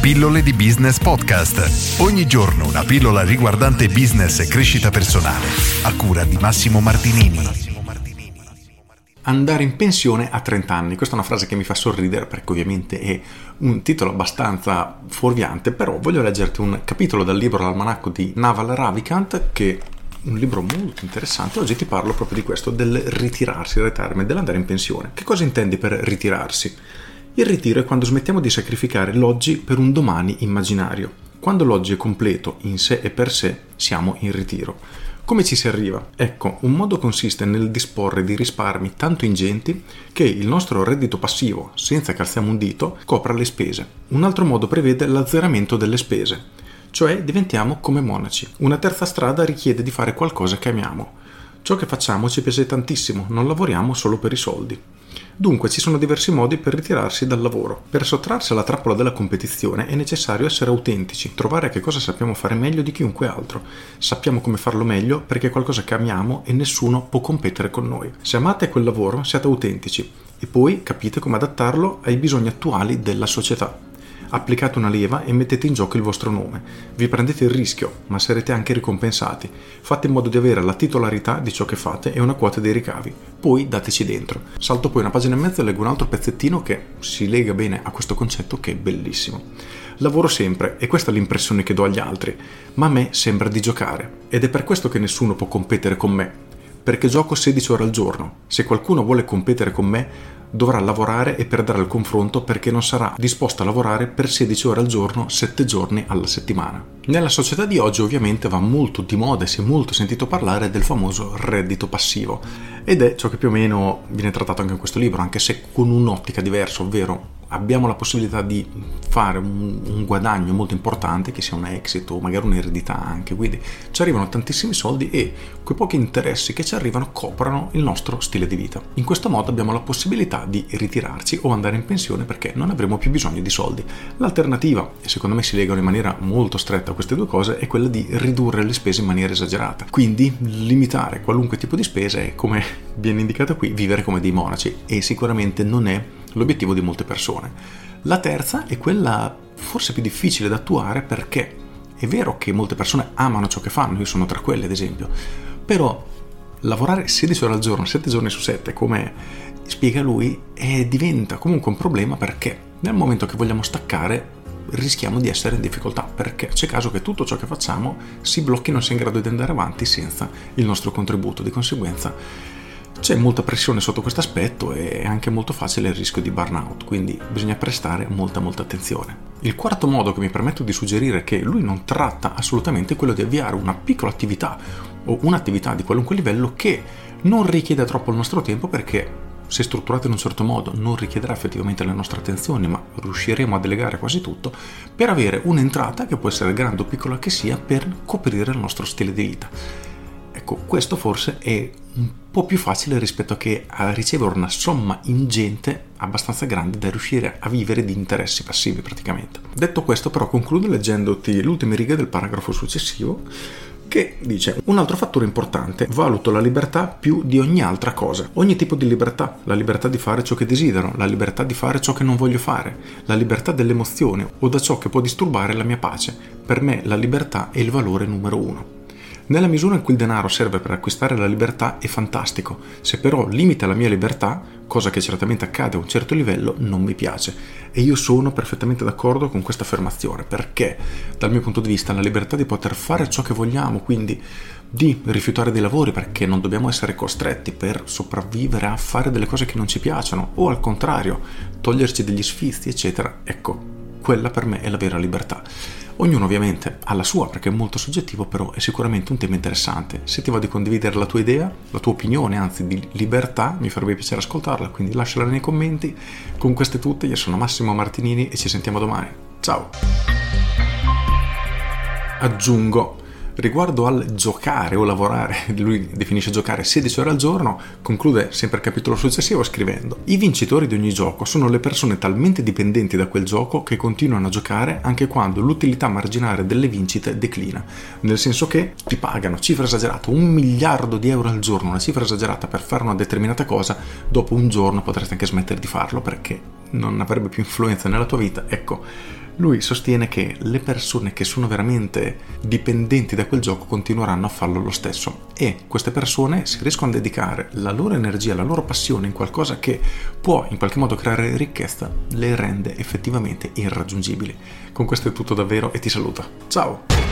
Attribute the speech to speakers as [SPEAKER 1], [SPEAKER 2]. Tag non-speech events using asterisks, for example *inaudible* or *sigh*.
[SPEAKER 1] Pillole di Business Podcast. Ogni giorno una pillola riguardante business e crescita personale. A cura di Massimo Martinini.
[SPEAKER 2] Andare in pensione a 30 anni. Questa è una frase che mi fa sorridere perché ovviamente è un titolo abbastanza fuorviante, però voglio leggerti un capitolo dal libro L'almanacco di Naval Ravikant che un libro molto interessante. Oggi ti parlo proprio di questo, del ritirarsi, retirement, dell'andare in pensione. Che cosa intendi per ritirarsi? Il ritiro è quando smettiamo di sacrificare l'oggi per un domani immaginario. Quando l'oggi è completo in sé e per sé, siamo in ritiro. Come ci si arriva? Ecco, un modo consiste nel disporre di risparmi tanto ingenti che il nostro reddito passivo, senza che alziamo un dito, copra le spese. Un altro modo prevede l'azzeramento delle spese, cioè diventiamo come monaci. Una terza strada richiede di fare qualcosa che amiamo. Ciò che facciamo ci piace tantissimo, non lavoriamo solo per i soldi. Dunque ci sono diversi modi per ritirarsi dal lavoro. Per sottrarsi alla trappola della competizione è necessario essere autentici, trovare che cosa sappiamo fare meglio di chiunque altro. Sappiamo come farlo meglio perché è qualcosa che amiamo e nessuno può competere con noi. Se amate quel lavoro, siate autentici e poi capite come adattarlo ai bisogni attuali della società applicate una leva e mettete in gioco il vostro nome. Vi prendete il rischio, ma sarete anche ricompensati. Fate in modo di avere la titolarità di ciò che fate e una quota dei ricavi. Poi dateci dentro. Salto poi una pagina e mezza e leggo un altro pezzettino che si lega bene a questo concetto che è bellissimo. Lavoro sempre e questa è l'impressione che do agli altri, ma a me sembra di giocare ed è per questo che nessuno può competere con me. Perché gioco 16 ore al giorno. Se qualcuno vuole competere con me, dovrà lavorare e perderà il confronto perché non sarà disposto a lavorare per 16 ore al giorno, 7 giorni alla settimana. Nella società di oggi ovviamente va molto di moda e si è molto sentito parlare del famoso reddito passivo ed è ciò che più o meno viene trattato anche in questo libro, anche se con un'ottica diversa, ovvero abbiamo la possibilità di fare un, un, guadagno molto importante, che sia un exit o magari un'eredità anche, quindi ci arrivano tantissimi soldi e quei pochi interessi che ci arrivano coprono il nostro stile di vita. In questo modo abbiamo la possibilità di ritirarci o andare in pensione perché non avremo più bisogno di soldi. L'alternativa, e secondo me si legano in maniera molto stretta a queste due cose, è quella di ridurre le spese in maniera esagerata, quindi limitare qualunque tipo di spese e come viene indicato qui, vivere come dei monaci e sicuramente non è l'obiettivo di molte persone. La terza è quella forse più difficile da attuare perché è vero che molte persone amano ciò che fanno, io sono tra quelle ad esempio, però lavorare 16 ore al giorno, 7 giorni su 7, come spiega lui, diventa comunque un problema perché nel momento che vogliamo staccare rischiamo di essere in difficoltà perché c'è caso che tutto ciò che facciamo si blocchi e non sia in grado di andare avanti senza il nostro contributo. Di conseguenza c'è molta pressione sotto questo aspetto e è anche molto facile il rischio di burnout, quindi bisogna prestare molta molta attenzione. Il quarto modo che mi permetto di suggerire che lui non tratta assolutamente è quello di avviare una piccola attività o un'attività di qualunque livello che non richieda troppo il nostro tempo perché se strutturata in un certo modo non richiederà effettivamente le nostre attenzioni, ma riusciremo a delegare quasi tutto per avere un'entrata che può essere grande o piccola che sia per coprire il nostro stile di vita. Ecco, questo forse è un po' più facile rispetto a che a ricevere una somma ingente abbastanza grande da riuscire a vivere di interessi passivi praticamente. Detto questo però concludo leggendoti l'ultima riga del paragrafo successivo che dice un altro fattore importante, valuto la libertà più di ogni altra cosa. Ogni tipo di libertà, la libertà di fare ciò che desidero, la libertà di fare ciò che non voglio fare, la libertà dell'emozione o da ciò che può disturbare la mia pace. Per me la libertà è il valore numero uno. Nella misura in cui il denaro serve per acquistare la libertà è fantastico, se però limita la mia libertà, cosa che certamente accade a un certo livello, non mi piace. E io sono perfettamente d'accordo con questa affermazione, perché dal mio punto di vista la libertà di poter fare ciò che vogliamo, quindi di rifiutare dei lavori perché non dobbiamo essere costretti per sopravvivere a fare delle cose che non ci piacciono, o al contrario, toglierci degli sfizi, eccetera, ecco, quella per me è la vera libertà. Ognuno ovviamente ha la sua perché è molto soggettivo, però è sicuramente un tema interessante. Se ti va di condividere la tua idea, la tua opinione, anzi di libertà, mi farebbe piacere ascoltarla, quindi lasciala nei commenti. Con queste tutte, io sono Massimo Martinini e ci sentiamo domani. Ciao! Aggiungo Riguardo al giocare o lavorare, *laughs* lui definisce giocare 16 ore al giorno, conclude sempre il capitolo successivo scrivendo I vincitori di ogni gioco sono le persone talmente dipendenti da quel gioco che continuano a giocare anche quando l'utilità marginale delle vincite declina, nel senso che ti pagano, cifra esagerata, un miliardo di euro al giorno, una cifra esagerata per fare una determinata cosa, dopo un giorno potresti anche smettere di farlo perché non avrebbe più influenza nella tua vita, ecco, lui sostiene che le persone che sono veramente dipendenti da quel gioco continueranno a farlo lo stesso e queste persone si riescono a dedicare la loro energia, la loro passione in qualcosa che può in qualche modo creare ricchezza, le rende effettivamente irraggiungibili. Con questo è tutto davvero e ti saluto. Ciao!